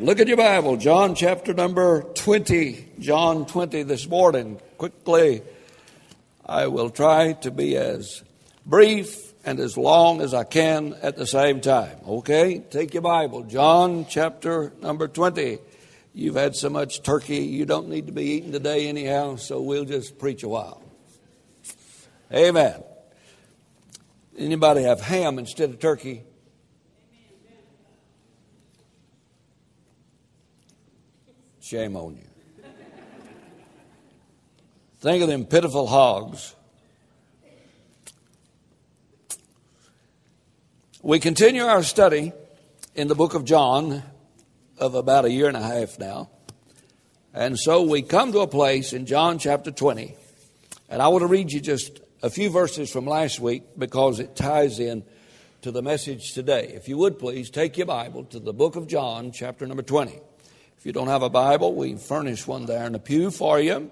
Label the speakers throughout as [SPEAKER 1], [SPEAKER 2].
[SPEAKER 1] Look at your Bible, John chapter number 20. John 20 this morning. Quickly, I will try to be as brief and as long as I can at the same time. Okay? Take your Bible, John chapter number 20. You've had so much turkey, you don't need to be eating today anyhow, so we'll just preach a while. Amen. Anybody have ham instead of turkey? Shame on you. Think of them pitiful hogs. We continue our study in the book of John of about a year and a half now. And so we come to a place in John chapter 20. And I want to read you just a few verses from last week because it ties in to the message today. If you would please take your Bible to the book of John, chapter number 20. If you don't have a Bible, we furnish one there in the pew for you.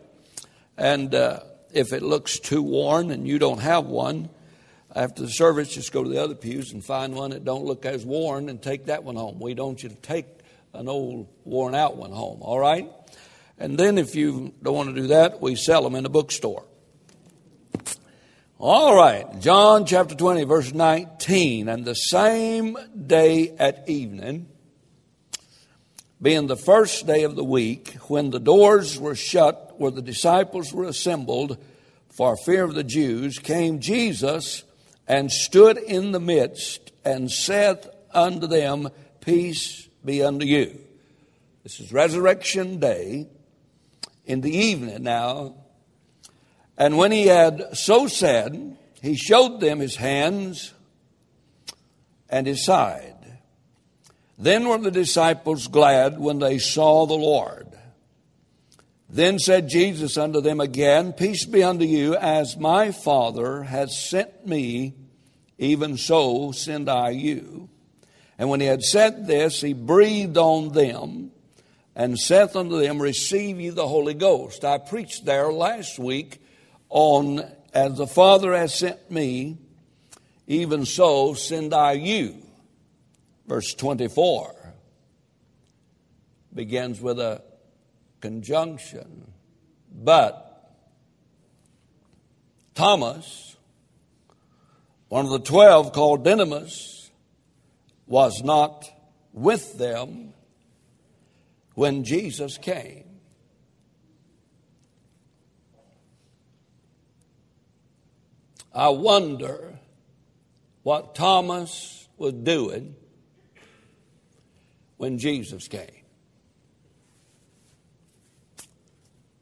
[SPEAKER 1] And uh, if it looks too worn and you don't have one, after the service, just go to the other pews and find one that don't look as worn and take that one home. We don't you to take an old worn out one home, all right? And then if you don't want to do that, we sell them in the bookstore. All right, John chapter 20, verse 19. And the same day at evening, being the first day of the week, when the doors were shut where the disciples were assembled for fear of the Jews, came Jesus and stood in the midst and said unto them, Peace be unto you. This is resurrection day in the evening now. And when he had so said, he showed them his hands and his side. Then were the disciples glad when they saw the Lord. Then said Jesus unto them again, Peace be unto you, as my Father has sent me, even so send I you. And when he had said this, he breathed on them and saith unto them, Receive ye the Holy Ghost. I preached there last week on, As the Father has sent me, even so send I you. Verse 24 begins with a conjunction. But Thomas, one of the twelve called Didymus, was not with them when Jesus came. I wonder what Thomas was doing when Jesus came.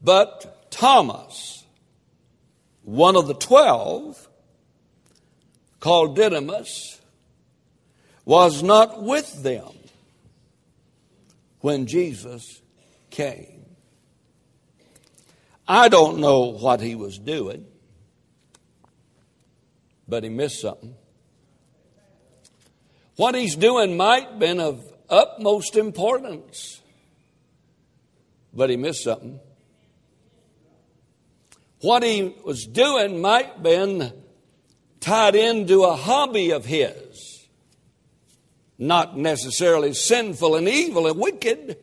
[SPEAKER 1] But Thomas, one of the twelve, called Didymus, was not with them when Jesus came. I don't know what he was doing, but he missed something. What he's doing might have been of utmost importance. But he missed something. What he was doing might have been tied into a hobby of his. Not necessarily sinful and evil and wicked,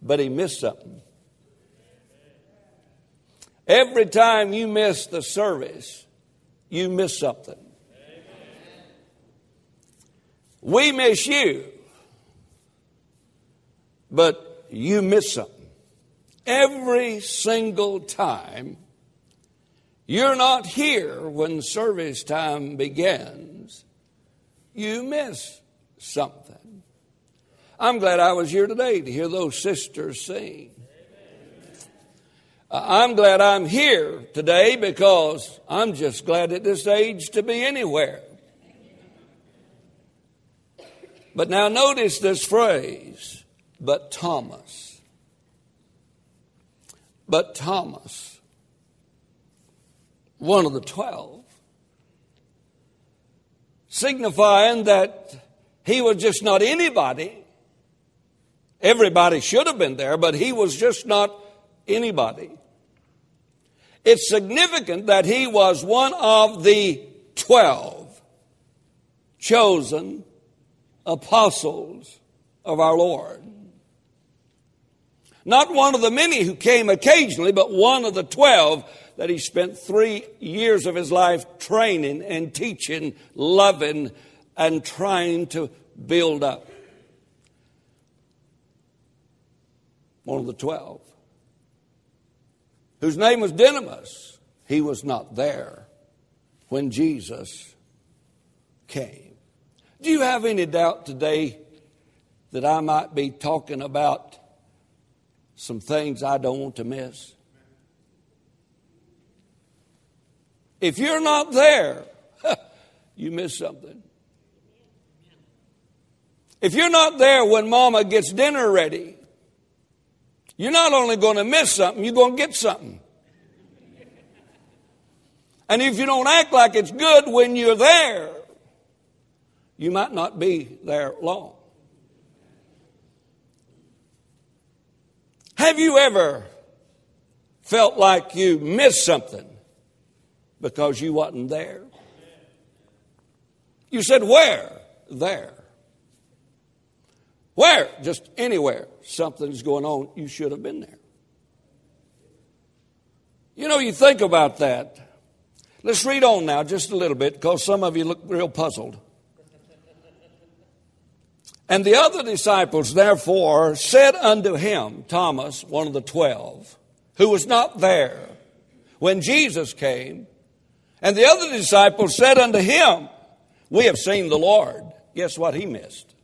[SPEAKER 1] but he missed something. Every time you miss the service, you miss something. We miss you but you miss something. Every single time you're not here when service time begins, you miss something. I'm glad I was here today to hear those sisters sing. Uh, I'm glad I'm here today because I'm just glad at this age to be anywhere. But now notice this phrase but Thomas. But Thomas, one of the twelve, signifying that he was just not anybody. Everybody should have been there, but he was just not anybody. It's significant that he was one of the twelve chosen apostles of our Lord. Not one of the many who came occasionally, but one of the twelve that he spent three years of his life training and teaching, loving, and trying to build up. One of the twelve, whose name was Didymus, he was not there when Jesus came. Do you have any doubt today that I might be talking about some things I don't want to miss? If you're not there, you miss something. If you're not there when mama gets dinner ready, you're not only going to miss something, you're going to get something. And if you don't act like it's good when you're there, you might not be there long. Have you ever felt like you missed something because you wasn't there? You said, Where? There. Where? Just anywhere. Something's going on. You should have been there. You know, you think about that. Let's read on now just a little bit because some of you look real puzzled. And the other disciples, therefore, said unto him, Thomas, one of the twelve, who was not there when Jesus came, and the other disciples said unto him, We have seen the Lord. Guess what he missed?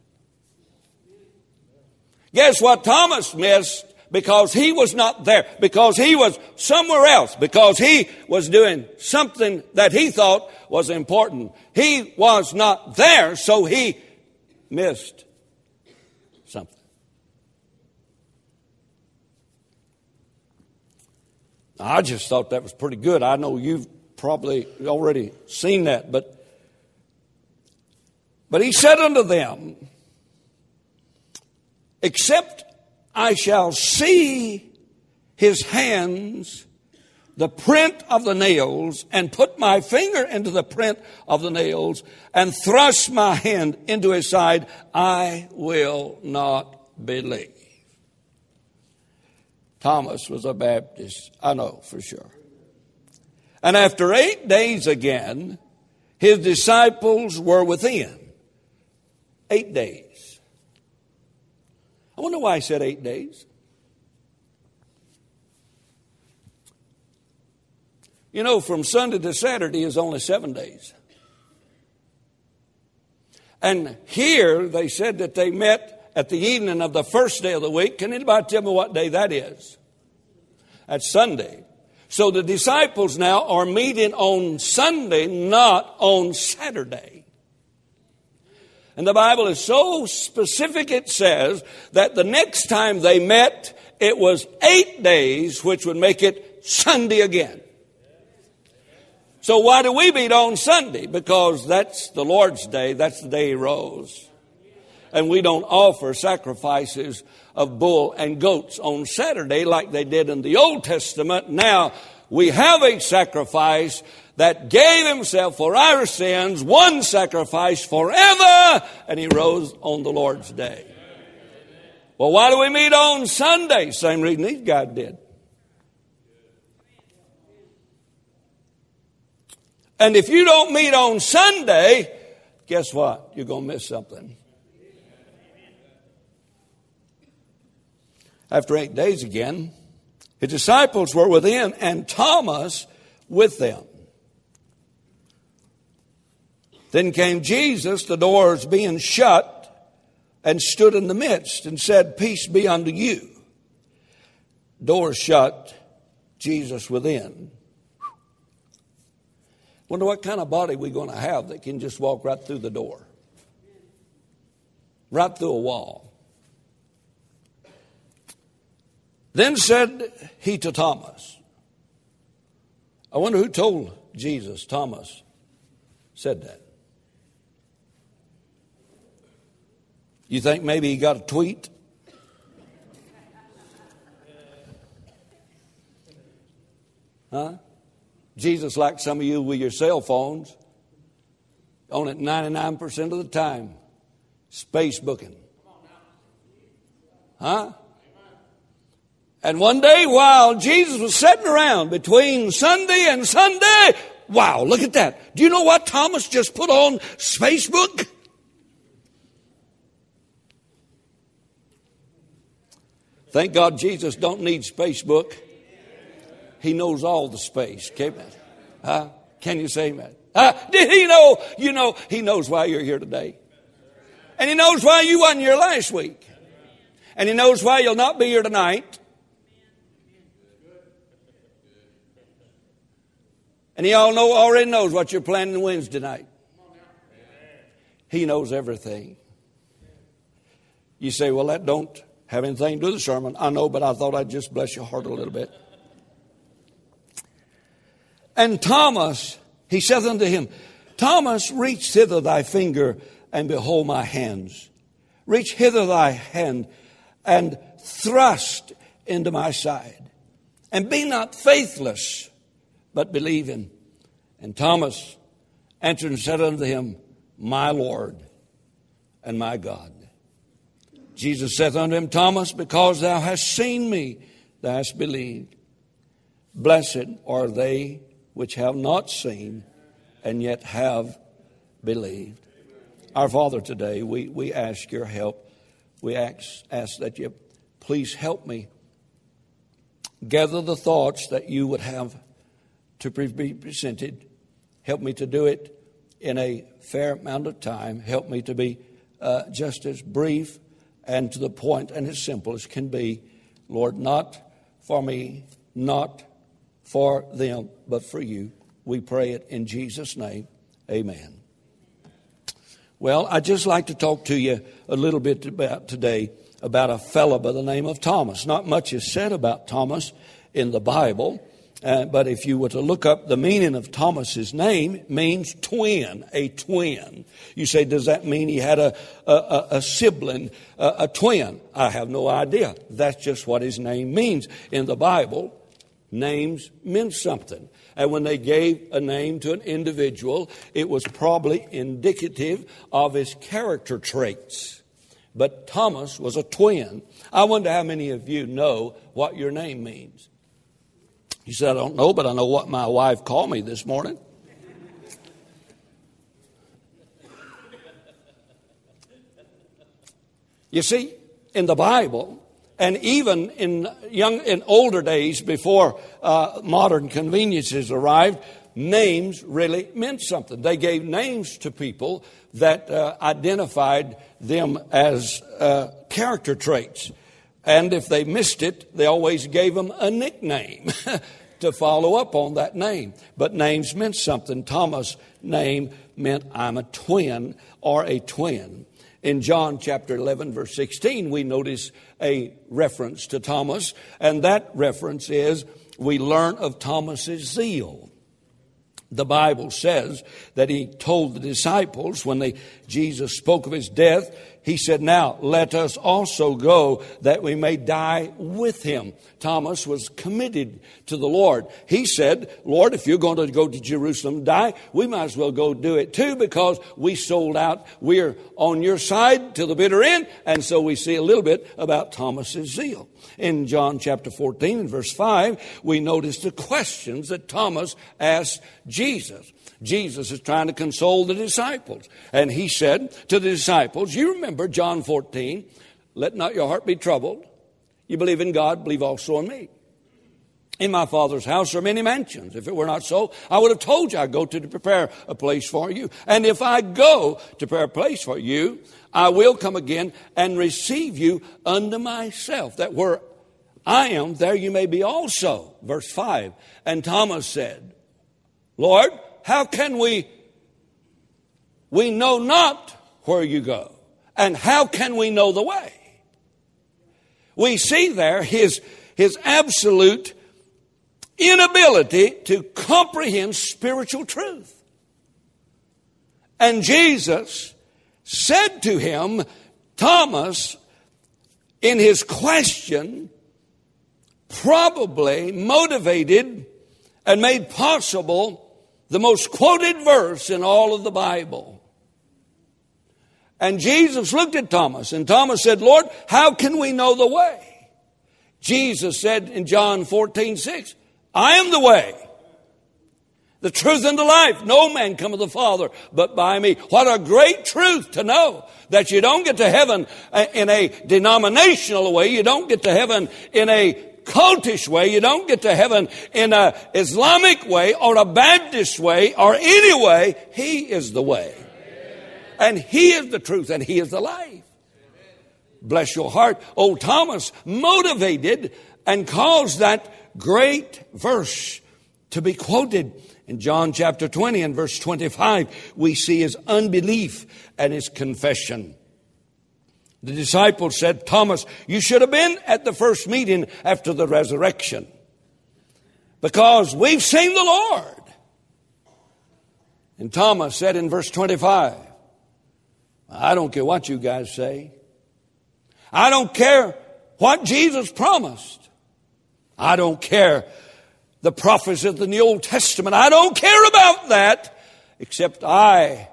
[SPEAKER 1] Guess what Thomas missed? Because he was not there, because he was somewhere else, because he was doing something that he thought was important. He was not there, so he missed something. I just thought that was pretty good. I know you've probably already seen that, but but he said unto them, Except I shall see his hands, the print of the nails, and put my finger into the print of the nails, and thrust my hand into his side, I will not believe. Thomas was a Baptist, I know for sure. And after eight days again, his disciples were within. Eight days. I wonder why he said eight days. You know, from Sunday to Saturday is only seven days. And here they said that they met at the evening of the first day of the week. Can anybody tell me what day that is? That's Sunday. So the disciples now are meeting on Sunday, not on Saturday. And the Bible is so specific, it says that the next time they met, it was eight days, which would make it Sunday again. So why do we meet on Sunday? Because that's the Lord's day, that's the day He rose. And we don't offer sacrifices of bull and goats on Saturday like they did in the Old Testament. Now we have a sacrifice that gave himself for our sins, one sacrifice forever, and he rose on the Lord's day. Well, why do we meet on Sunday? Same reason these guys did. And if you don't meet on Sunday, guess what? You're going to miss something. After eight days again, his disciples were within, and Thomas with them. Then came Jesus, the doors being shut, and stood in the midst and said, Peace be unto you. Doors shut, Jesus within. Wonder what kind of body we're going to have that can just walk right through the door, right through a wall. Then said he to Thomas, I wonder who told Jesus, Thomas said that. You think maybe he got a tweet? Huh? Jesus, like some of you with your cell phones, on it 99% of the time, Facebooking. Huh? And one day while Jesus was sitting around between Sunday and Sunday, wow, look at that. Do you know what Thomas just put on Facebook? Thank God Jesus don't need Facebook. He knows all the space. Can, uh, can you say amen? Uh, did he know? You know, he knows why you're here today. And he knows why you wasn't here last week. And he knows why you'll not be here tonight. And he all know, already knows what you're planning Wednesday night. He knows everything. You say, well, that don't have anything to do with the sermon. I know, but I thought I'd just bless your heart a little bit. And Thomas, he saith unto him, Thomas, reach hither thy finger and behold my hands. Reach hither thy hand and thrust into my side. And be not faithless, but believing. And Thomas answered and said unto him, My Lord and my God. Jesus saith unto him, Thomas, because thou hast seen me, thou hast believed. Blessed are they which have not seen and yet have believed. Our Father, today we, we ask your help. We ask, ask that you please help me gather the thoughts that you would have to be presented. Help me to do it in a fair amount of time. Help me to be uh, just as brief and to the point and as simple as can be. Lord, not for me, not for them, but for you. We pray it in Jesus' name. Amen. Well, I'd just like to talk to you a little bit about today about a fellow by the name of Thomas. Not much is said about Thomas in the Bible. Uh, but if you were to look up the meaning of Thomas's name, it means twin, a twin. You say, does that mean he had a, a, a sibling, a, a twin? I have no idea. That's just what his name means. In the Bible, names meant something. And when they gave a name to an individual, it was probably indicative of his character traits. But Thomas was a twin. I wonder how many of you know what your name means. He said, I don't know, but I know what my wife called me this morning. You see, in the Bible, and even in young, in older days before uh, modern conveniences arrived, names really meant something. They gave names to people that uh, identified them as uh, character traits. And if they missed it, they always gave them a nickname to follow up on that name. But names meant something. Thomas' name meant I'm a twin or a twin. In John chapter 11, verse 16, we notice a reference to Thomas, and that reference is we learn of Thomas's zeal. The Bible says that he told the disciples when they, Jesus spoke of his death, he said, Now let us also go that we may die with him. Thomas was committed to the Lord. He said, Lord, if you're going to go to Jerusalem and die, we might as well go do it too because we sold out. We're on your side till the bitter end. And so we see a little bit about Thomas's zeal. In John chapter 14 and verse 5, we notice the questions that Thomas asked Jesus. Jesus is trying to console the disciples. And he said to the disciples, You remember John 14, let not your heart be troubled. You believe in God, believe also in me. In my Father's house are many mansions. If it were not so, I would have told you I go to prepare a place for you. And if I go to prepare a place for you, I will come again and receive you unto myself, that where I am, there you may be also. Verse 5. And Thomas said, Lord, how can we? We know not where you go. And how can we know the way? We see there his, his absolute inability to comprehend spiritual truth. And Jesus said to him, Thomas, in his question, probably motivated and made possible the most quoted verse in all of the Bible. And Jesus looked at Thomas, and Thomas said, Lord, how can we know the way? Jesus said in John 14, 6, I am the way, the truth and the life. No man cometh to the Father but by me. What a great truth to know that you don't get to heaven uh, in a denominational way. You don't get to heaven in a cultish way. You don't get to heaven in a Islamic way or a Baptist way or any way. He is the way. And He is the truth and He is the life. Bless your heart. Old Thomas motivated and caused that great verse to be quoted. In John chapter 20 and verse 25, we see his unbelief and his confession. The disciples said, Thomas, you should have been at the first meeting after the resurrection because we've seen the Lord. And Thomas said in verse 25, I don't care what you guys say. I don't care what Jesus promised. I don't care the prophecies of the Old Testament. I don't care about that except I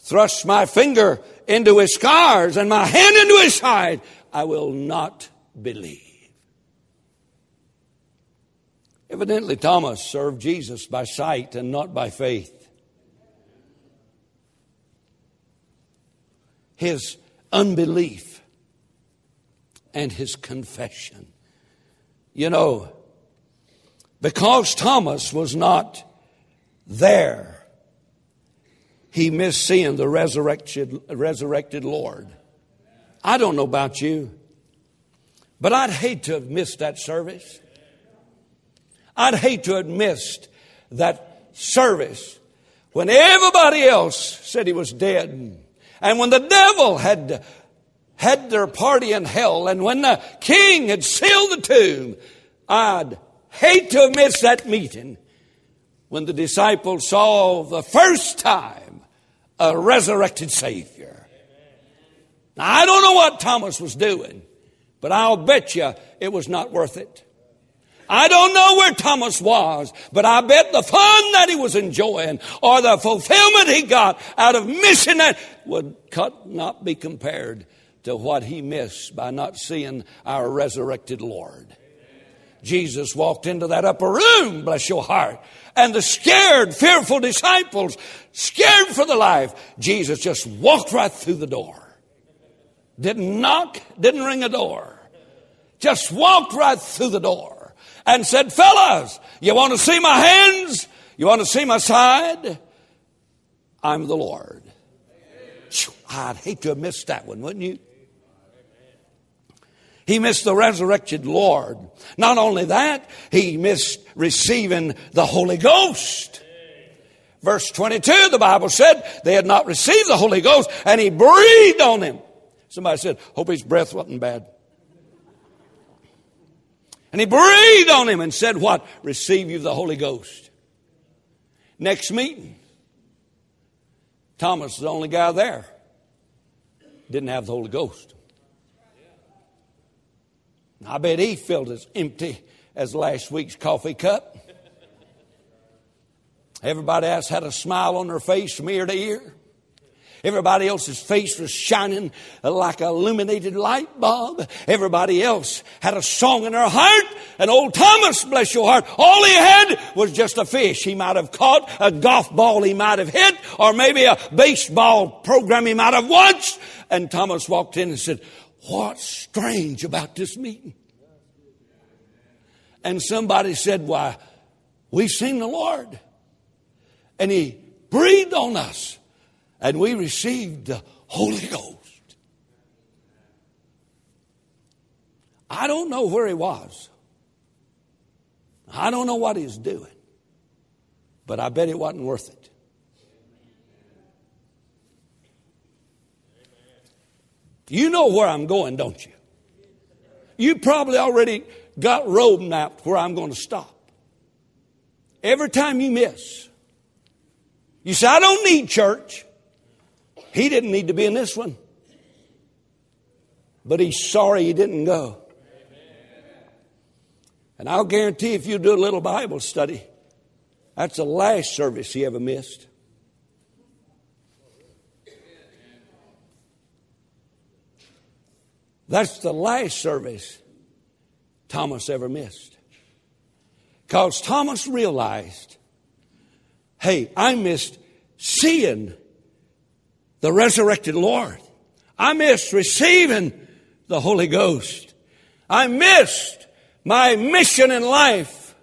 [SPEAKER 1] thrust my finger into his scars and my hand into his side. I will not believe. Evidently, Thomas served Jesus by sight and not by faith. His unbelief and his confession. You know, because Thomas was not there, he missed seeing the resurrected, resurrected Lord. I don't know about you, but I'd hate to have missed that service. I'd hate to have missed that service when everybody else said he was dead. And when the devil had had their party in hell, and when the king had sealed the tomb, I'd hate to have missed that meeting when the disciples saw the first time a resurrected Savior. Now, I don't know what Thomas was doing, but I'll bet you it was not worth it. I don't know where Thomas was, but I bet the fun that he was enjoying or the fulfillment he got out of missing that would not be compared to what he missed by not seeing our resurrected Lord. Jesus walked into that upper room, bless your heart, and the scared, fearful disciples, scared for the life, Jesus just walked right through the door. Didn't knock, didn't ring a door. Just walked right through the door and said, Fellas, you want to see my hands? You want to see my side? I'm the Lord. I'd hate to have missed that one, wouldn't you? He missed the resurrected Lord. Not only that, he missed receiving the Holy Ghost. Verse 22, the Bible said they had not received the Holy Ghost and he breathed on them. Somebody said, hope his breath wasn't bad. And he breathed on him and said, What? Receive you the Holy Ghost. Next meeting, Thomas, the only guy there, didn't have the Holy Ghost. I bet he felt as empty as last week's coffee cup. Everybody else had a smile on their face from ear to ear. Everybody else's face was shining like a illuminated light bulb. Everybody else had a song in their heart. And old Thomas, bless your heart, all he had was just a fish. He might have caught a golf ball he might have hit, or maybe a baseball program he might have watched. And Thomas walked in and said, What's strange about this meeting? And somebody said, Why, we've seen the Lord. And He breathed on us, and we received the Holy Ghost. I don't know where He was. I don't know what He's doing. But I bet it wasn't worth it. You know where I'm going, don't you? You probably already got road mapped where I'm going to stop. Every time you miss, you say, I don't need church. He didn't need to be in this one. But he's sorry he didn't go. And I'll guarantee if you do a little Bible study, that's the last service he ever missed. That's the last service Thomas ever missed. Because Thomas realized, hey, I missed seeing the resurrected Lord. I missed receiving the Holy Ghost. I missed my mission in life.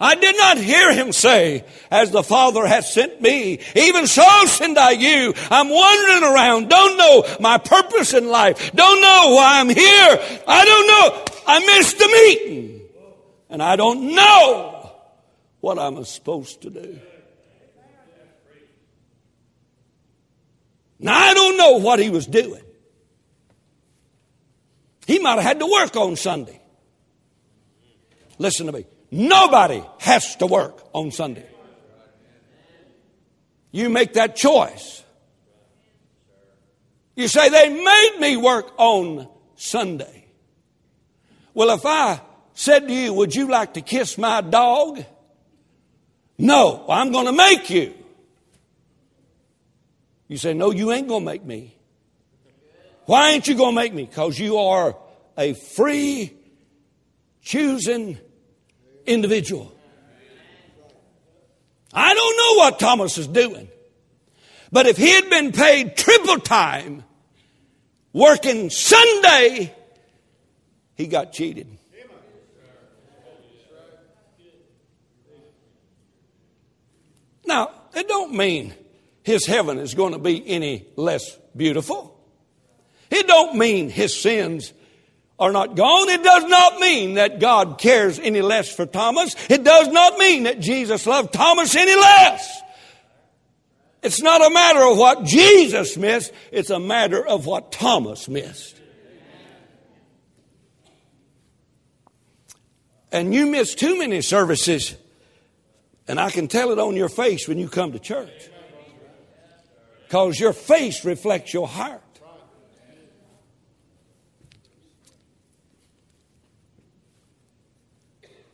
[SPEAKER 1] I did not hear him say, as the Father hath sent me, even so send I you. I'm wandering around, don't know my purpose in life, don't know why I'm here. I don't know. I missed the meeting. And I don't know what I'm supposed to do. Now I don't know what he was doing. He might have had to work on Sunday. Listen to me. Nobody has to work on Sunday. You make that choice. You say, they made me work on Sunday. Well, if I said to you, would you like to kiss my dog? No, I'm going to make you. You say, no, you ain't going to make me. Why ain't you going to make me? Because you are a free, choosing individual. I don't know what Thomas is doing. But if he had been paid triple time working Sunday, he got cheated. Now, it don't mean his heaven is going to be any less beautiful. It don't mean his sins are not gone. It does not mean that God cares any less for Thomas. It does not mean that Jesus loved Thomas any less. It's not a matter of what Jesus missed, it's a matter of what Thomas missed. And you miss too many services, and I can tell it on your face when you come to church. Because your face reflects your heart.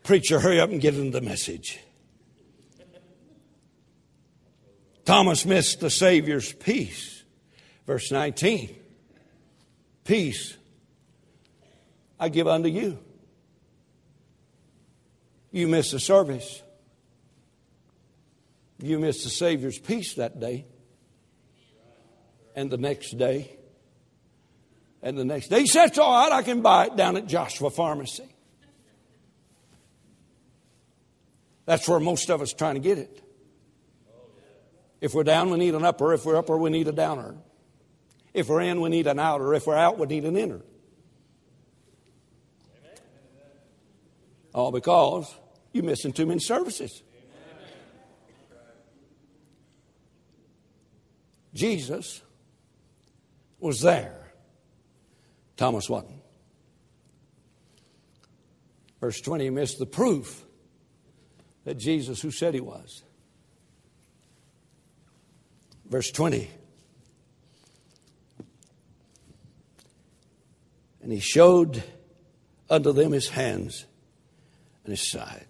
[SPEAKER 1] Preacher, hurry up and get into the message. Thomas missed the Savior's peace. Verse 19 Peace I give unto you. You missed the service. You missed the Savior's peace that day. And the next day. And the next day. He said, It's all right, I can buy it down at Joshua Pharmacy. That's where most of us are trying to get it. If we're down, we need an upper. If we're upper, we need a downer. If we're in, we need an outer. If we're out, we need an inner. All because you're missing too many services. Jesus was there. Thomas wasn't. Verse 20 missed the proof that Jesus, who said he was. Verse 20. And he showed unto them his hands and his side.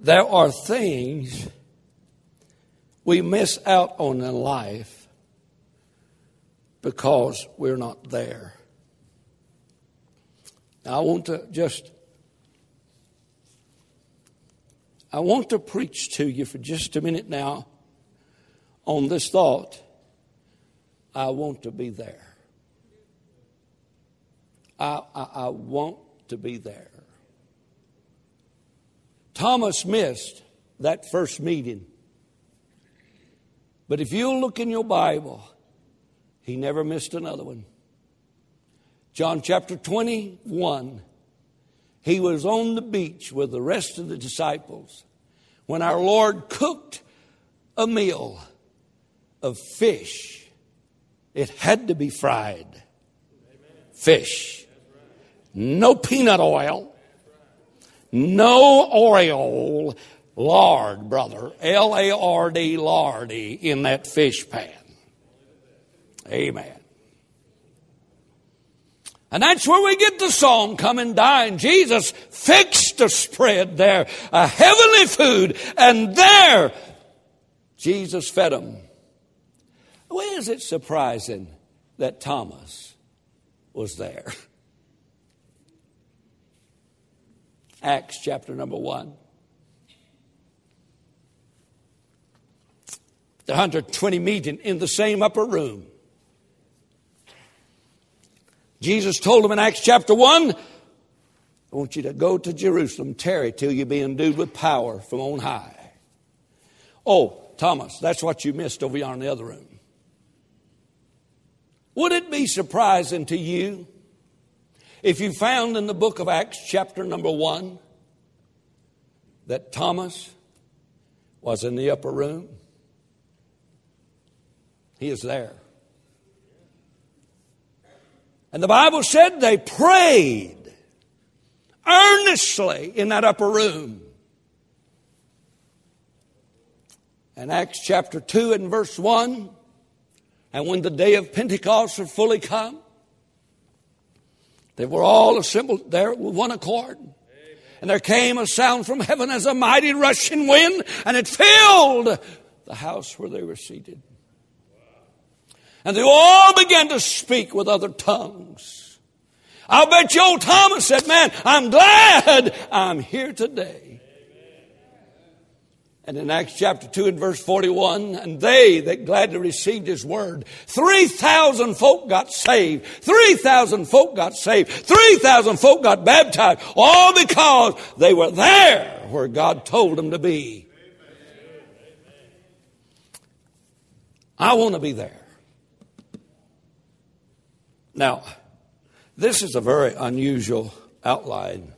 [SPEAKER 1] There are things we miss out on in life because we're not there. Now, I want to just I want to preach to you for just a minute now on this thought. I want to be there. I, I, I want to be there. Thomas missed that first meeting. But if you'll look in your Bible, he never missed another one. John chapter 21 he was on the beach with the rest of the disciples when our Lord cooked a meal of fish. It had to be fried fish. No peanut oil. No oil lard, brother. L A R D, lardy, in that fish pan. Amen. And that's where we get the song, Come and Dine. Jesus fixed a spread there, a heavenly food, and there Jesus fed them. Why is it surprising that Thomas was there? Acts chapter number one. The 120 meeting in the same upper room. Jesus told them in Acts chapter 1, I want you to go to Jerusalem, tarry till you be endued with power from on high. Oh, Thomas, that's what you missed over yonder in the other room. Would it be surprising to you if you found in the book of Acts, chapter number one, that Thomas was in the upper room? He is there. And the Bible said they prayed earnestly in that upper room. And Acts chapter 2 and verse 1 and when the day of Pentecost had fully come, they were all assembled there with one accord. And there came a sound from heaven as a mighty rushing wind, and it filled the house where they were seated. And they all began to speak with other tongues. I'll bet you old Thomas said, Man, I'm glad I'm here today. And in Acts chapter 2 and verse 41, and they that gladly received his word, 3,000 folk got saved. 3,000 folk got saved. 3,000 folk got baptized. All because they were there where God told them to be. I want to be there. Now, this is a very unusual outline.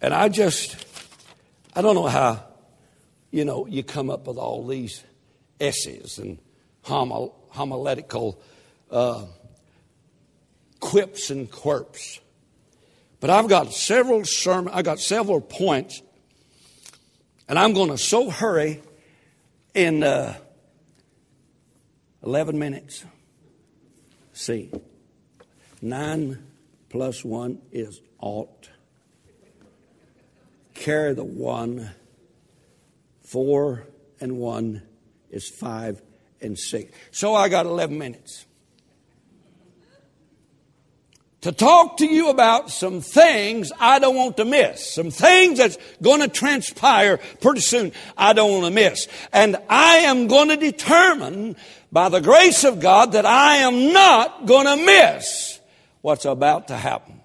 [SPEAKER 1] And I just I don't know how, you know, you come up with all these essays and homiletical uh, quips and quirks. But I've got several sermon, I got several points, and I'm going to so hurry in uh, 11 minutes. See, nine plus one is ought carry the one. Four and one is five and six. So I got 11 minutes to talk to you about some things I don't want to miss, some things that's going to transpire pretty soon I don't want to miss. And I am going to determine by the grace of God that I am not going to miss what's about to happen.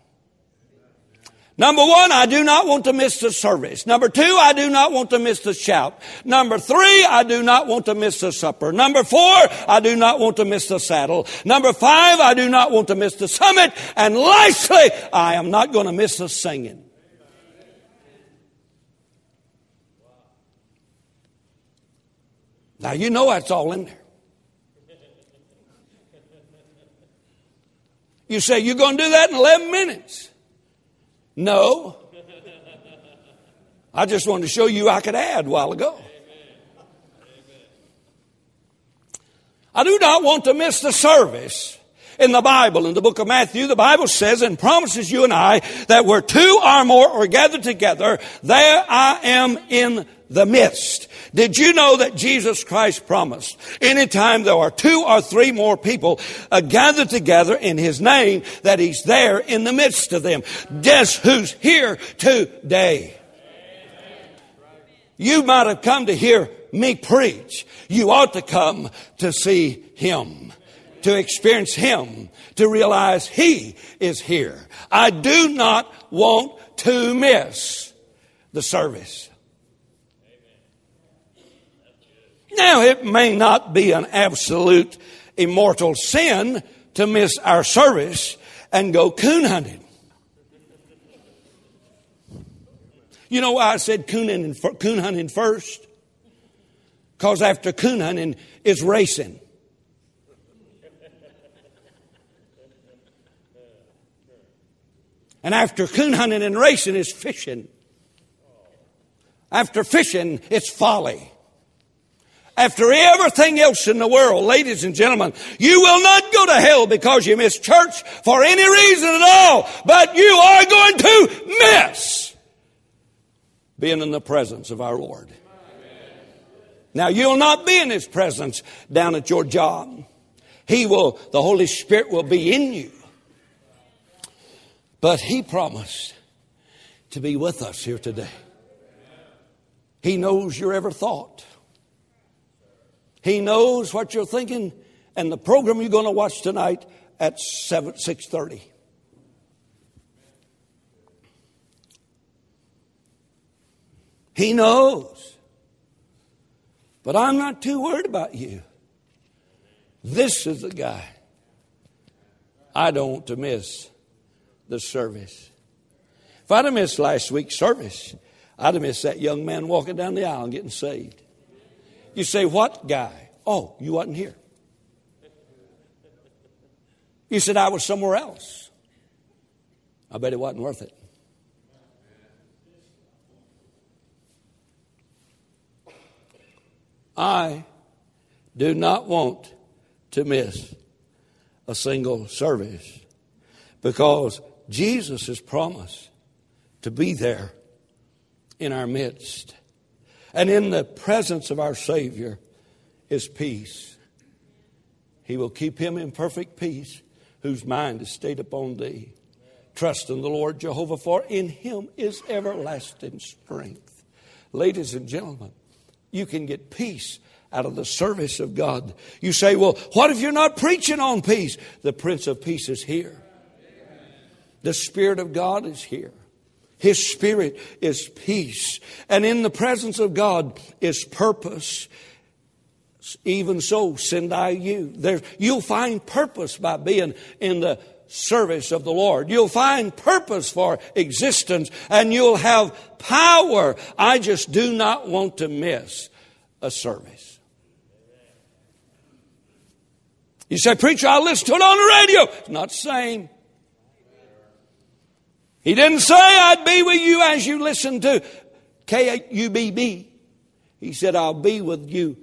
[SPEAKER 1] Number one, I do not want to miss the service. Number two, I do not want to miss the shout. Number three, I do not want to miss the supper. Number four, I do not want to miss the saddle. Number five, I do not want to miss the summit. And lastly, I am not going to miss the singing. Now, you know that's all in there. You say, you're going to do that in 11 minutes. No. I just wanted to show you I could add a while ago. I do not want to miss the service in the Bible. In the book of Matthew, the Bible says and promises you and I that where two or more are gathered together, there I am in the midst. Did you know that Jesus Christ promised anytime there are two or three more people uh, gathered together in His name that He's there in the midst of them? Guess who's here today? You might have come to hear me preach. You ought to come to see Him, to experience Him, to realize He is here. I do not want to miss the service. Now, it may not be an absolute immortal sin to miss our service and go coon hunting. You know why I said coon hunting, coon hunting first? Because after coon hunting is racing. And after coon hunting and racing is fishing. After fishing, it's folly after everything else in the world, ladies and gentlemen, you will not go to hell because you miss church for any reason at all, but you are going to miss being in the presence of our Lord. Now, you'll not be in His presence down at your job. He will, the Holy Spirit will be in you. But He promised to be with us here today. He knows your every thought. He knows what you're thinking and the program you're going to watch tonight at 7 6:30. He knows. But I'm not too worried about you. This is the guy I don't want to miss the service. If I'd have missed last week's service, I'd have missed that young man walking down the aisle and getting saved. You say, What guy? Oh, you wasn't here. You said, I was somewhere else. I bet it wasn't worth it. I do not want to miss a single service because Jesus has promised to be there in our midst. And in the presence of our Savior is peace. He will keep him in perfect peace whose mind is stayed upon thee. Trust in the Lord Jehovah, for in him is everlasting strength. Ladies and gentlemen, you can get peace out of the service of God. You say, well, what if you're not preaching on peace? The Prince of Peace is here. The Spirit of God is here. His Spirit is peace. And in the presence of God is purpose. Even so, send I you. There, you'll find purpose by being in the service of the Lord. You'll find purpose for existence and you'll have power. I just do not want to miss a service. You say, Preacher, I listen to it on the radio. It's not the same. He didn't say, I'd be with you as you listen to K U B B. He said, I'll be with you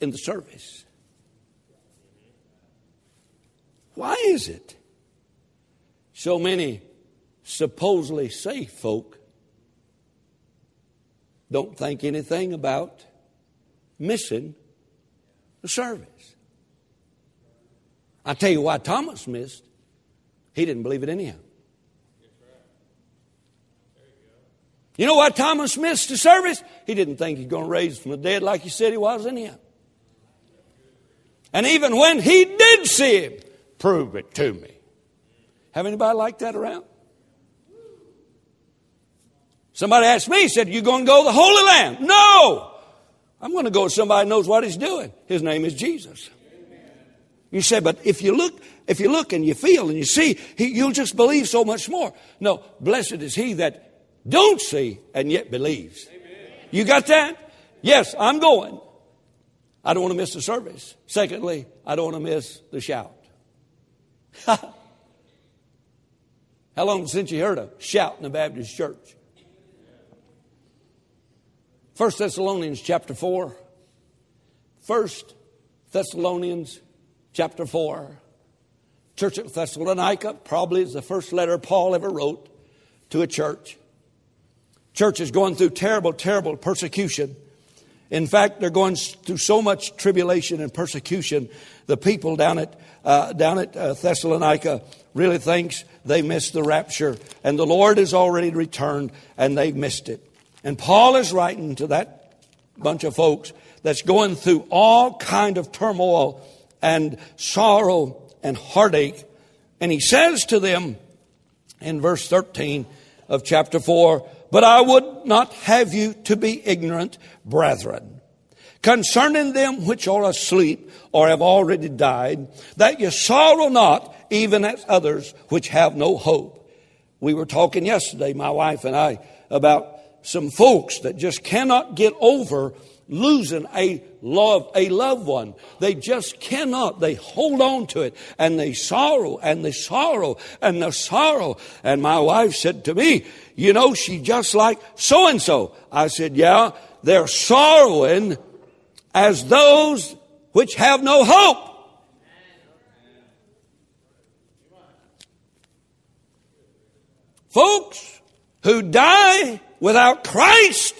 [SPEAKER 1] in the service. Why is it so many supposedly safe folk don't think anything about missing the service? I tell you why Thomas missed. He didn't believe it anyhow. You know why Thomas missed the service? He didn't think he's going to raise from the dead like he said he was anyhow. And even when he did see him, prove it to me. Have anybody like that around? Somebody asked me, he said, You going to go to the Holy Land? No! I'm going to go with somebody knows what he's doing. His name is Jesus. You say, but if you look, if you look and you feel and you see, he, you'll just believe so much more. No, blessed is he that don't see and yet believes. You got that? Yes, I'm going. I don't want to miss the service. Secondly, I don't want to miss the shout. How long since you heard a shout in the Baptist church? First Thessalonians chapter 4. First Thessalonians chapter 4. Church at Thessalonica probably is the first letter Paul ever wrote to a church. Church is going through terrible, terrible persecution. In fact, they're going through so much tribulation and persecution. The people down at uh, down at uh, Thessalonica really thinks they missed the rapture, and the Lord has already returned, and they've missed it. And Paul is writing to that bunch of folks that's going through all kind of turmoil and sorrow and heartache, and he says to them in verse 13 of chapter 4 but I would not have you to be ignorant, brethren, concerning them which are asleep or have already died, that you sorrow not, even as others which have no hope. We were talking yesterday, my wife and I, about some folks that just cannot get over losing a love a loved one. They just cannot they hold on to it. And they sorrow and they sorrow and they sorrow. And my wife said to me you know she just like so and so i said yeah they're sorrowing as those which have no hope. Folks who die without christ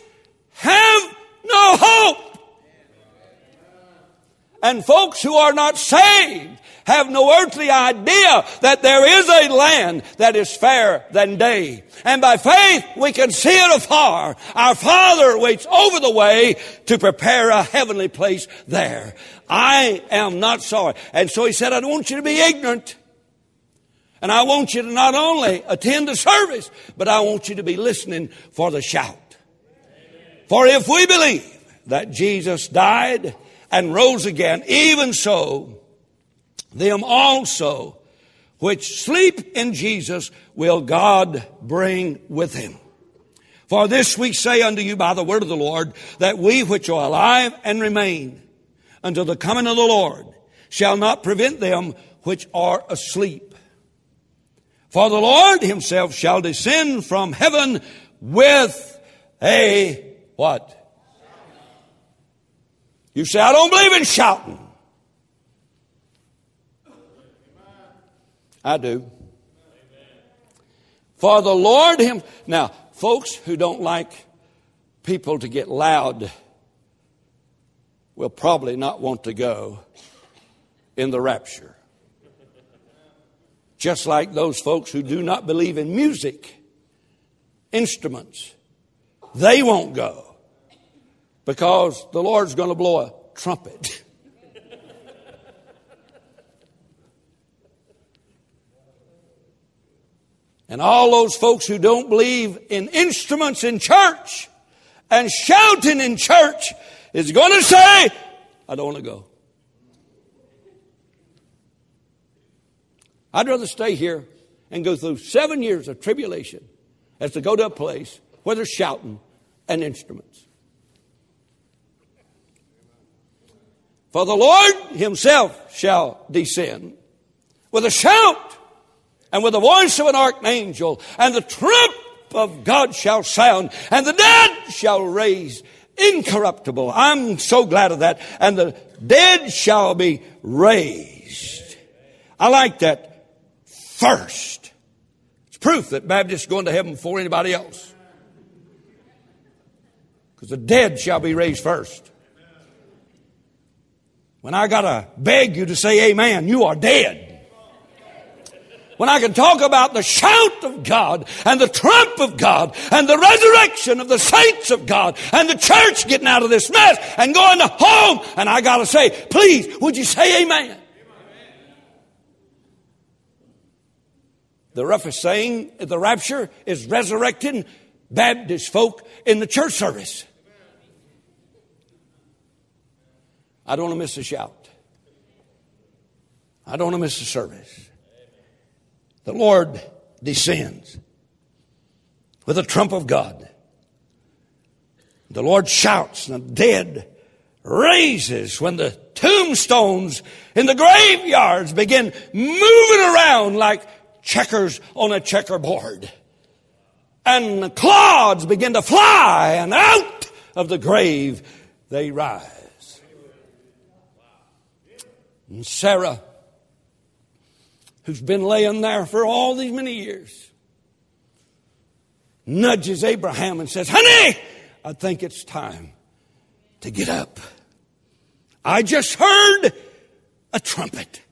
[SPEAKER 1] have no hope. And folks who are not saved have no earthly idea that there is a land that is fairer than day. And by faith we can see it afar. Our Father waits over the way to prepare a heavenly place there. I am not sorry. And so he said, I don't want you to be ignorant. And I want you to not only attend the service, but I want you to be listening for the shout. For if we believe that Jesus died and rose again, even so, them also which sleep in Jesus will God bring with him. For this we say unto you by the word of the Lord, that we which are alive and remain until the coming of the Lord shall not prevent them which are asleep. For the Lord himself shall descend from heaven with a what? You say, I don't believe in shouting. I do. For the Lord Him. Now, folks who don't like people to get loud will probably not want to go in the rapture. Just like those folks who do not believe in music, instruments, they won't go because the Lord's going to blow a trumpet. and all those folks who don't believe in instruments in church and shouting in church is going to say, I don't want to go. I'd rather stay here and go through seven years of tribulation as to go to a place where there's shouting and instruments. For the Lord himself shall descend with a shout and with the voice of an archangel, and the trump of God shall sound, and the dead shall raise incorruptible. I'm so glad of that. And the dead shall be raised. I like that first. It's proof that Baptists going to heaven before anybody else. Because the dead shall be raised first. When I gotta beg you to say amen, you are dead. When I can talk about the shout of God and the trump of God and the resurrection of the saints of God and the church getting out of this mess and going to home, and I gotta say, please, would you say amen? The roughest saying the rapture is resurrecting Baptist folk in the church service. I don't want to miss a shout. I don't want to miss a service. The Lord descends with the trump of God. The Lord shouts and the dead raises when the tombstones in the graveyards begin moving around like checkers on a checkerboard. And the clods begin to fly and out of the grave they rise. And Sarah, who's been laying there for all these many years, nudges Abraham and says, Honey, I think it's time to get up. I just heard a trumpet.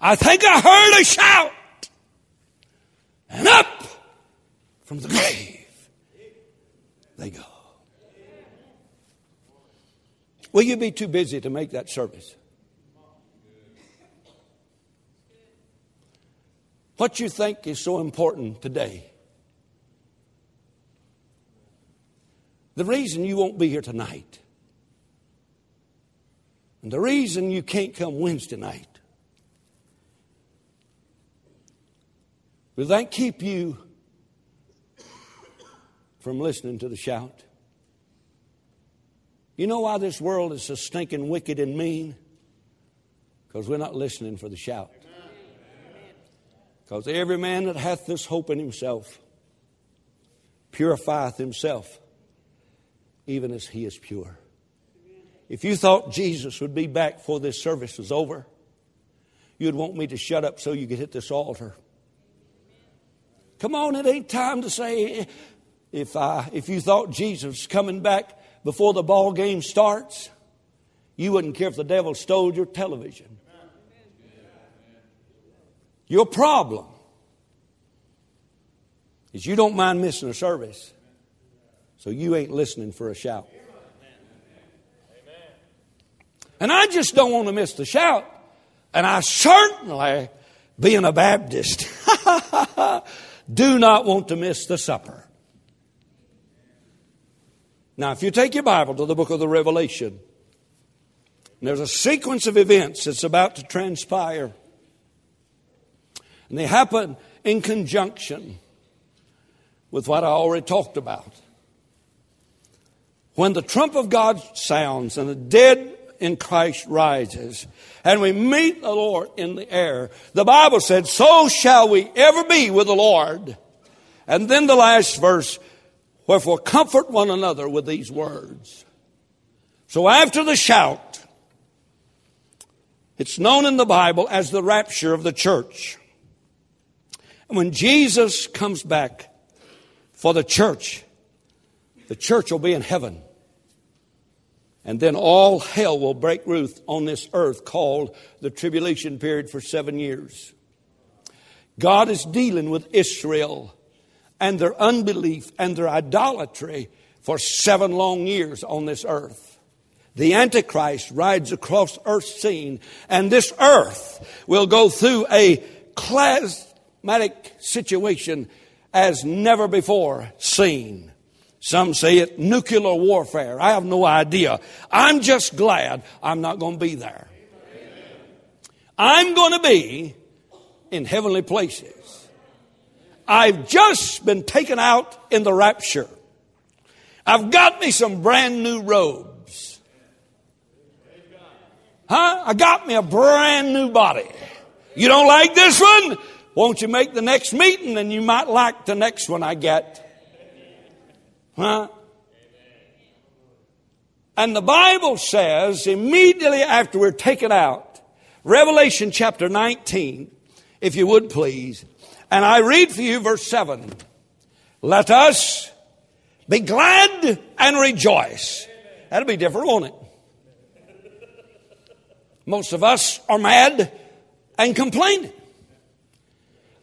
[SPEAKER 1] I think I heard a shout. And up from the grave they go. Will you be too busy to make that service? What you think is so important today? The reason you won't be here tonight, and the reason you can't come Wednesday night, will that keep you from listening to the shout? You know why this world is so stinking wicked and mean? Because we're not listening for the shout. Because every man that hath this hope in himself purifieth himself, even as he is pure. If you thought Jesus would be back before this service was over, you'd want me to shut up so you could hit this altar. Come on, it ain't time to say if I if you thought Jesus was coming back before the ball game starts, you wouldn't care if the devil stole your television. Your problem is you don't mind missing a service, so you ain't listening for a shout. And I just don't want to miss the shout. And I certainly, being a Baptist, do not want to miss the supper. Now, if you take your Bible to the book of the Revelation, there's a sequence of events that's about to transpire. And they happen in conjunction with what I already talked about. When the trump of God sounds and the dead in Christ rises and we meet the Lord in the air, the Bible said, so shall we ever be with the Lord. And then the last verse, wherefore comfort one another with these words. So after the shout, it's known in the Bible as the rapture of the church. And when Jesus comes back for the church, the church will be in heaven. And then all hell will break loose on this earth called the tribulation period for seven years. God is dealing with Israel and their unbelief and their idolatry for seven long years on this earth. The Antichrist rides across earth's scene and this earth will go through a climatic situation as never before seen. Some say it nuclear warfare. I have no idea. I'm just glad I'm not going to be there. I'm going to be in heavenly places. I've just been taken out in the rapture. I've got me some brand new robes. Huh? I got me a brand new body. You don't like this one? Won't you make the next meeting and you might like the next one I get? Huh? And the Bible says immediately after we're taken out, Revelation chapter 19, if you would please, and I read for you verse 7. Let us be glad and rejoice. That'll be different, won't it? Most of us are mad and complaining.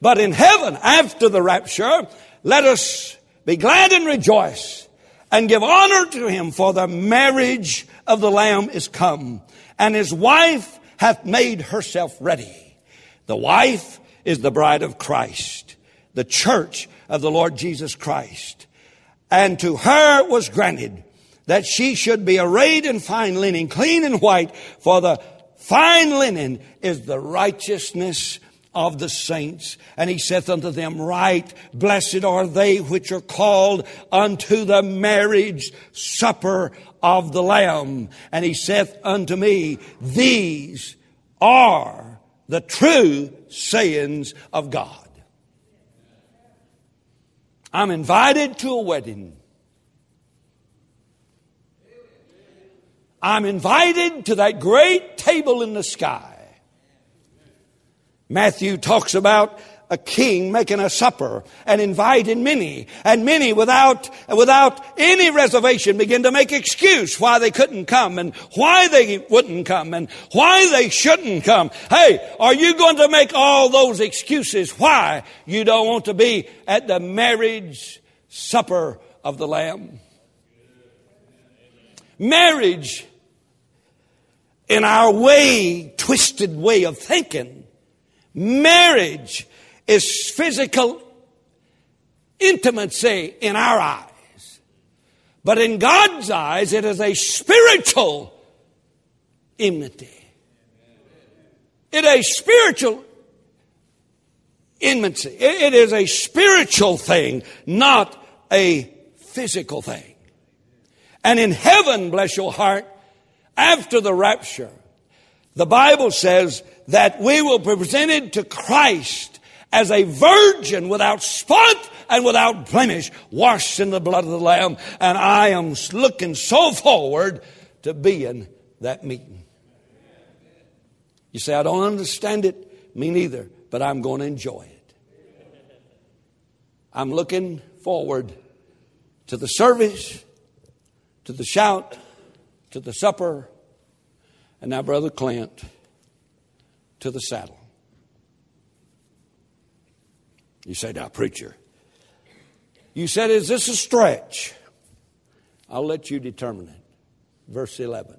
[SPEAKER 1] But in heaven, after the rapture, let us be glad and rejoice and give honor to him for the marriage of the Lamb is come and his wife hath made herself ready. The wife is the bride of Christ, the church of the Lord Jesus Christ. And to her was granted that she should be arrayed in fine linen, clean and white, for the fine linen is the righteousness of the saints. And he saith unto them, Right, blessed are they which are called unto the marriage supper of the Lamb. And he saith unto me, These are the true sayings of God. I'm invited to a wedding. I'm invited to that great table in the sky. Matthew talks about a king making a supper and inviting many. And many without without any reservation begin to make excuse why they couldn't come and why they wouldn't come and why they shouldn't come. Hey are you going to make all those excuses why you don't want to be at the marriage supper of the lamb? Marriage in our way twisted way of thinking. Marriage is physical intimacy in our eyes. But in God's eyes, it is a spiritual enmity. It is a spiritual enmity. It is a spiritual thing, not a physical thing. And in heaven, bless your heart, after the rapture, the Bible says that we will be presented to Christ as a virgin without spot and without blemish, washed in the blood of the Lamb. And I am looking so forward to being that meeting. You say, I don't understand it. Me neither, but I'm going to enjoy it. I'm looking forward to the service, to the shout, to the supper, And now, Brother Clint, to the saddle. You say, now, preacher, you said, is this a stretch? I'll let you determine it. Verse 11.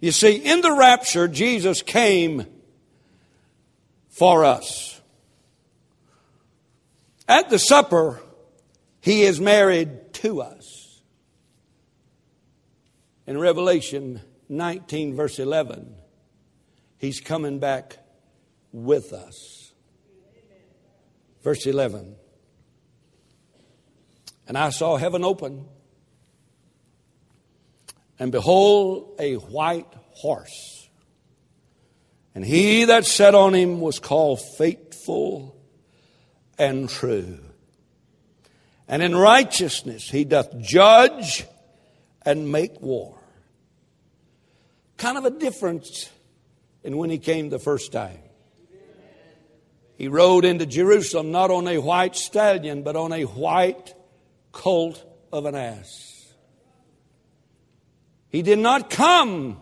[SPEAKER 1] You see, in the rapture, Jesus came for us. At the supper, he is married to us. In Revelation 19, verse 11, he's coming back with us. Verse 11. And I saw heaven open, and behold, a white horse. And he that sat on him was called faithful and true. And in righteousness he doth judge and make war. Kind of a difference in when he came the first time. He rode into Jerusalem not on a white stallion, but on a white colt of an ass. He did not come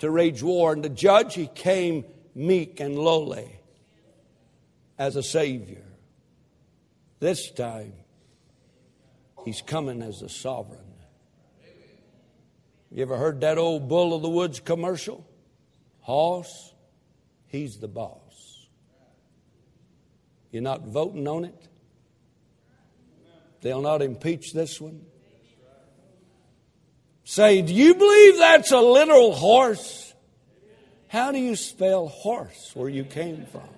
[SPEAKER 1] to wage war and to judge, he came meek and lowly as a Savior. This time, he's coming as a sovereign. You ever heard that old Bull of the Woods commercial? Hoss, he's the boss. You're not voting on it? They'll not impeach this one? Say, do you believe that's a literal horse? How do you spell horse where you came from?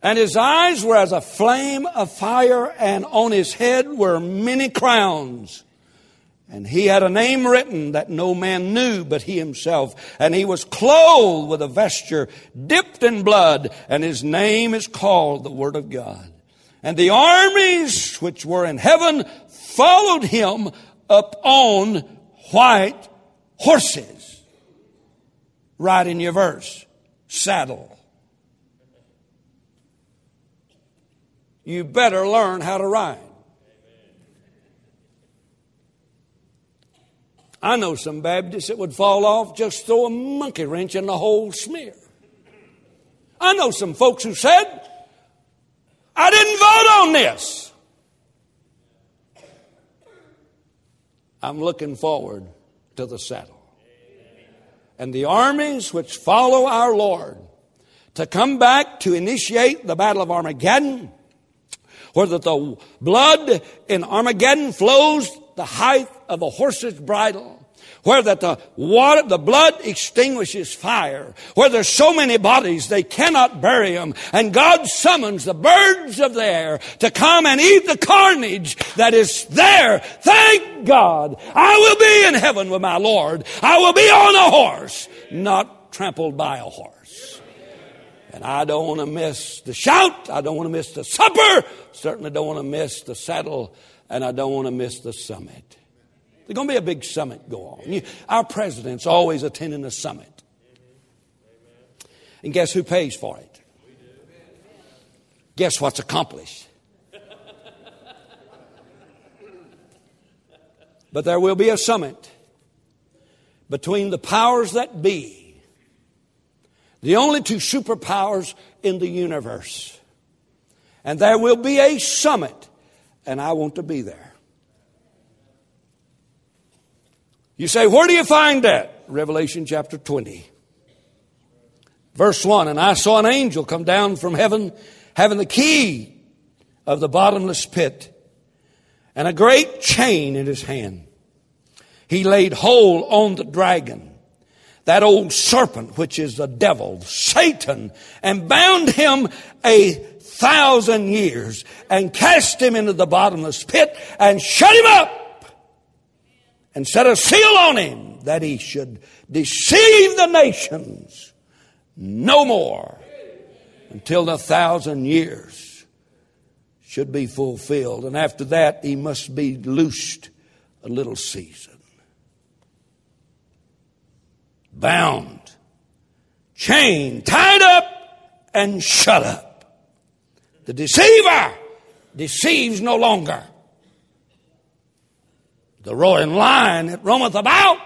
[SPEAKER 1] And his eyes were as a flame of fire, and on his head were many crowns. And he had a name written that no man knew but he himself. And he was clothed with a vesture dipped in blood, and his name is called the Word of God. And the armies which were in heaven followed him up on white horses. Right in your verse. Saddle. You better learn how to ride. I know some Baptists that would fall off, just throw a monkey wrench in the whole smear. I know some folks who said, I didn't vote on this. I'm looking forward to the saddle. And the armies which follow our Lord to come back to initiate the Battle of Armageddon, where the blood in Armageddon flows the height of a horse's bridle where that the water, the blood extinguishes fire, where there's so many bodies they cannot bury them, and God summons the birds of the air to come and eat the carnage that is there. Thank God, I will be in heaven with my Lord. I will be on a horse, not trampled by a horse. And I don't want to miss the shout. I don't want to miss the supper. Certainly don't want to miss the saddle and I don't want to miss the summit. There's going to be a big summit go on. Our president's always attending a summit. And guess who pays for it? Guess what's accomplished? But there will be a summit between the powers that be, the only two superpowers in the universe. And there will be a summit and I want to be there. You say, where do you find that? Revelation chapter 20. Verse 1 And I saw an angel come down from heaven having the key of the bottomless pit and a great chain in his hand. He laid hold on the dragon, that old serpent, which is the devil, Satan, and bound him a thousand years and cast him into the bottomless pit and shut him up and set a seal on him that he should deceive the nations no more until the thousand years should be fulfilled. And after that, he must be loosed a little season. Bound, chained, tied up, and shut up the deceiver, deceives no longer. The roaring lion that roameth about,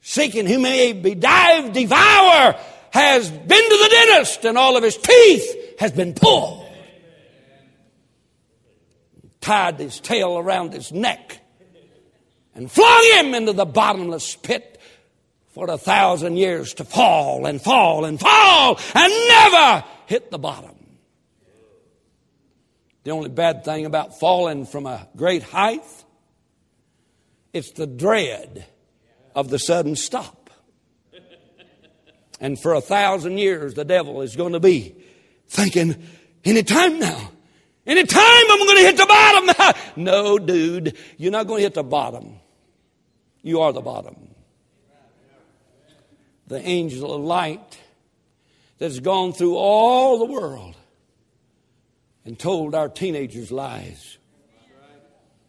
[SPEAKER 1] seeking who may be dive, devour, has been to the dentist and all of his teeth has been pulled. Tied his tail around his neck and flung him into the bottomless pit for a thousand years to fall and fall and fall and never hit the bottom. The only bad thing about falling from a great height, it's the dread of the sudden stop. And for a thousand years, the devil is going to be thinking, any time now, any time I'm going to hit the bottom. no, dude, you're not going to hit the bottom. You are the bottom. The angel of light that's gone through all the world and told our teenagers lies.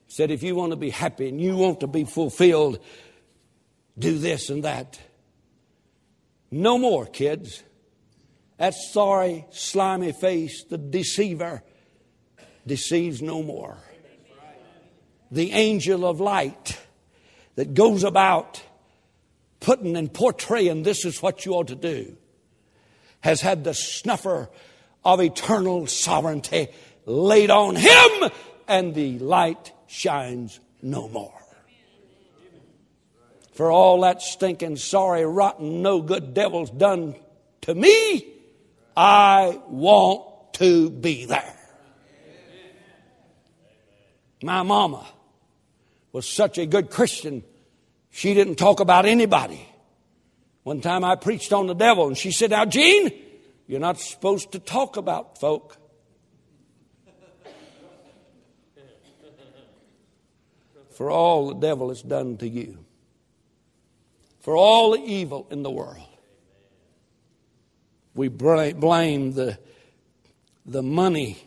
[SPEAKER 1] Said, if you want to be happy and you want to be fulfilled, do this and that. No more, kids. That sorry, slimy face, the deceiver, deceives no more. The angel of light that goes about putting and portraying this is what you ought to do has had the snuffer of eternal sovereignty laid on him, and the light shines no more. For all that stinking, sorry, rotten, no good devil's done to me, I want to be there. My mama was such a good Christian, she didn't talk about anybody. One time I preached on the devil, and she said, Now, Gene, you're not supposed to talk about folk. For all the devil has done to you, for all the evil in the world. We blame the, the money,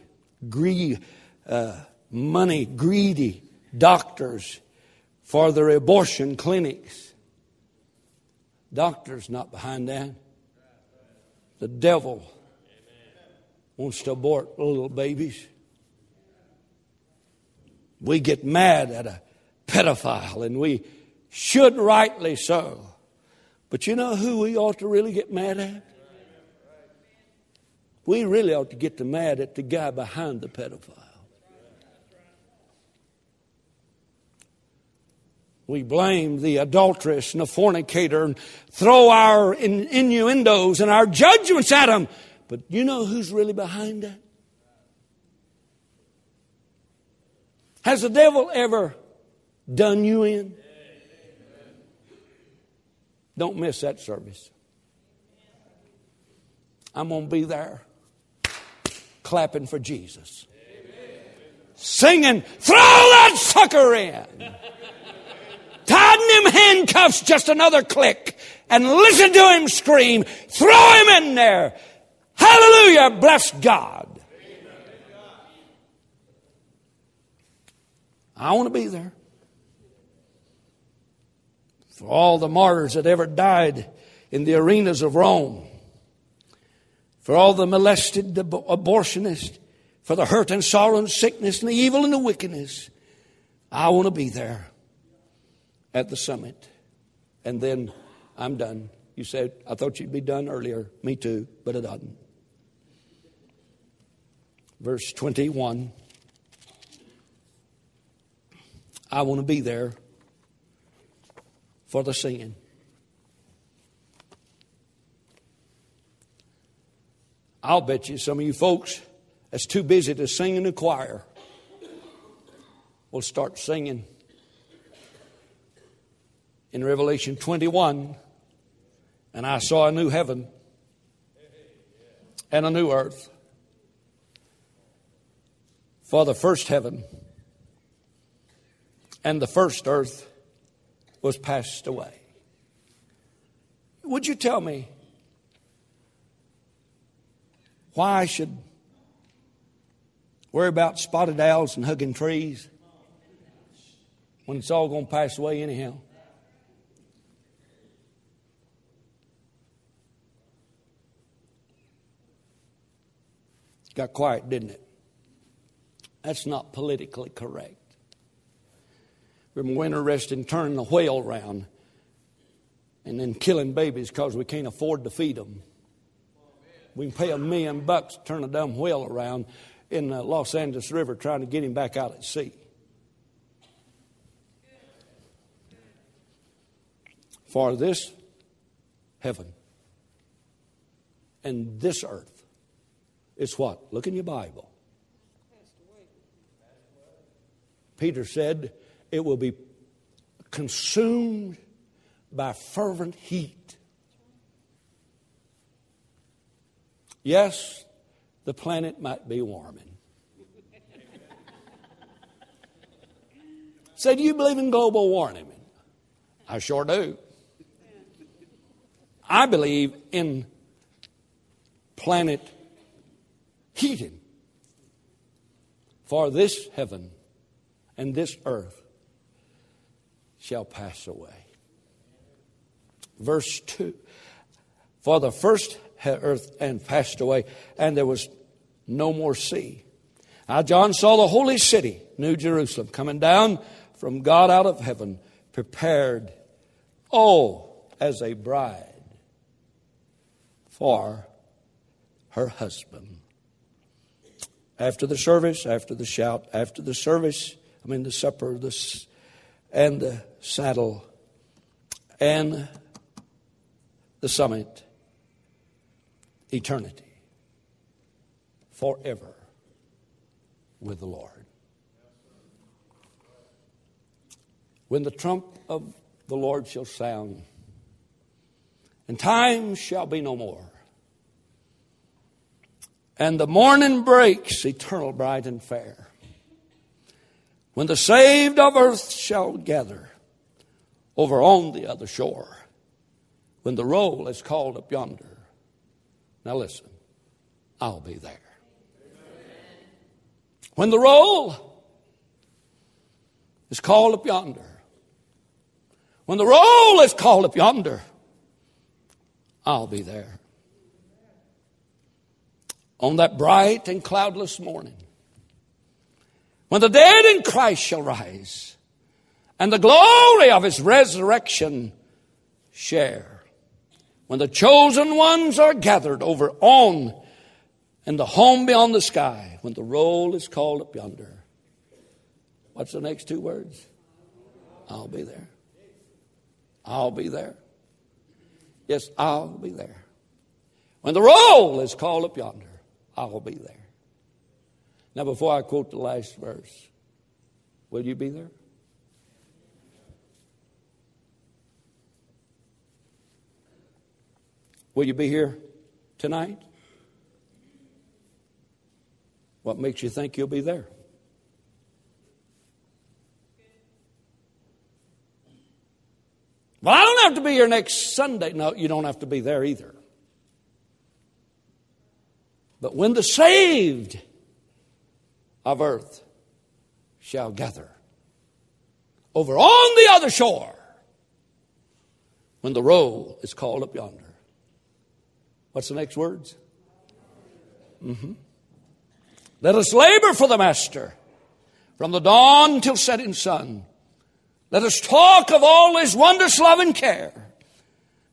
[SPEAKER 1] greed, uh, money greedy doctors for their abortion clinics. Doctors not behind that. The devil wants to abort little babies. We get mad at a pedophile, and we should rightly so. But you know who we ought to really get mad at? We really ought to get mad at the guy behind the pedophile. We blame the adulteress and the fornicator and throw our innuendos and our judgments at them. But you know who's really behind that? Has the devil ever done you in? Don't miss that service. I'm going to be there clapping for Jesus. Singing, throw that sucker in. Tighten him handcuffs just another click and listen to him scream. Throw him in there. Hallelujah. Bless God. I want to be there. For all the martyrs that ever died in the arenas of Rome, for all the molested, abortionists, for the hurt and sorrow and sickness and the evil and the wickedness, I want to be there at the summit. And then I'm done. You said, I thought you'd be done earlier. Me too, but it doesn't. Verse 21. I want to be there for the singing. I'll bet you some of you folks that's too busy to sing in the choir will start singing in Revelation 21, and I saw a new heaven and a new earth. For the first heaven and the first earth was passed away. Would you tell me why I should worry about spotted owls and hugging trees when it's all going to pass away anyhow? Got quiet, didn't it? That's not politically correct. We're more interested in turning the whale around and then killing babies because we can't afford to feed them. We can pay a million bucks to turn a dumb whale around in the Los Angeles River trying to get him back out at sea. For this heaven and this earth is what? Look in your Bible. Peter said it will be consumed by fervent heat. Yes, the planet might be warming. Say, do you believe in global warming? I sure do. I believe in planet heating. For this heaven and this earth shall pass away. Verse 2 For the first earth and passed away, and there was no more sea. Now John saw the holy city, New Jerusalem, coming down from God out of heaven, prepared, oh, as a bride for her husband. After the service, after the shout, after the service, I mean the supper, the, and the saddle, and the summit, eternity, forever with the Lord. When the trump of the Lord shall sound, and time shall be no more. And the morning breaks eternal, bright, and fair. When the saved of earth shall gather over on the other shore when the roll is called up yonder. Now listen, I'll be there. When the roll is called up yonder, when the roll is called up yonder, I'll be there. On that bright and cloudless morning, when the dead in Christ shall rise, and the glory of his resurrection share when the chosen ones are gathered over on and the home beyond the sky, when the roll is called up yonder. What's the next two words? I'll be there. I'll be there. Yes, I'll be there. When the roll is called up yonder, I'll be there. Now, before I quote the last verse, will you be there? Will you be here tonight? What makes you think you'll be there? Well, I don't have to be here next Sunday. No, you don't have to be there either. But when the saved of earth shall gather over on the other shore, when the roll is called up yonder, What's the next words? Mm-hmm. Let us labor for the Master from the dawn till setting sun. Let us talk of all his wondrous love and care.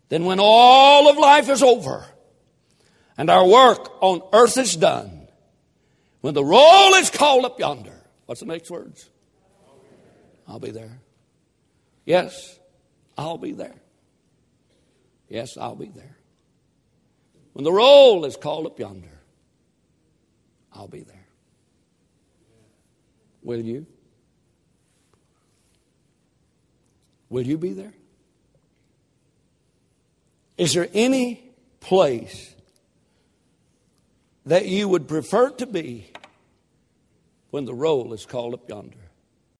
[SPEAKER 1] Then, when all of life is over and our work on earth is done, when the roll is called up yonder, what's the next words? I'll be there. Yes, I'll be there. Yes, I'll be there. When the roll is called up yonder, I'll be there. Will you? Will you be there? Is there any place that you would prefer to be when the roll is called up yonder?